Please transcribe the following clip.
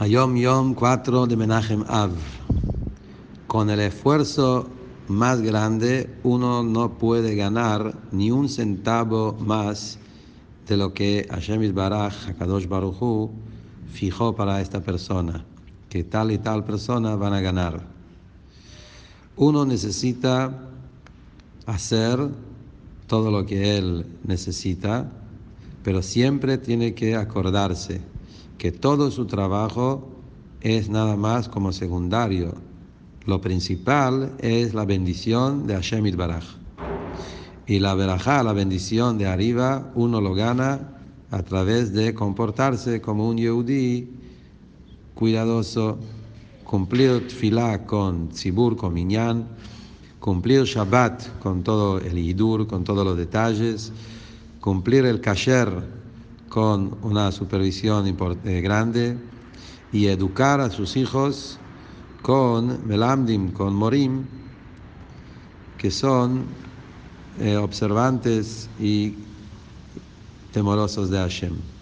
Ayom Yom 4 de Menachem Av. Con el esfuerzo más grande uno no puede ganar ni un centavo más de lo que Hashem Baraj, Hakadosh Baruchu, fijó para esta persona, que tal y tal persona van a ganar. Uno necesita hacer todo lo que él necesita, pero siempre tiene que acordarse que todo su trabajo es nada más como secundario. Lo principal es la bendición de Hashem Baraj. Y la verajá, la bendición de arriba, uno lo gana a través de comportarse como un yehudí cuidadoso, cumplir tfilá con tzibur, con minyan, cumplir Shabbat con todo el hidur, con todos los detalles, cumplir el kasher con una supervisión eh, grande y educar a sus hijos con melamdim, con morim, que son eh, observantes y temorosos de Hashem.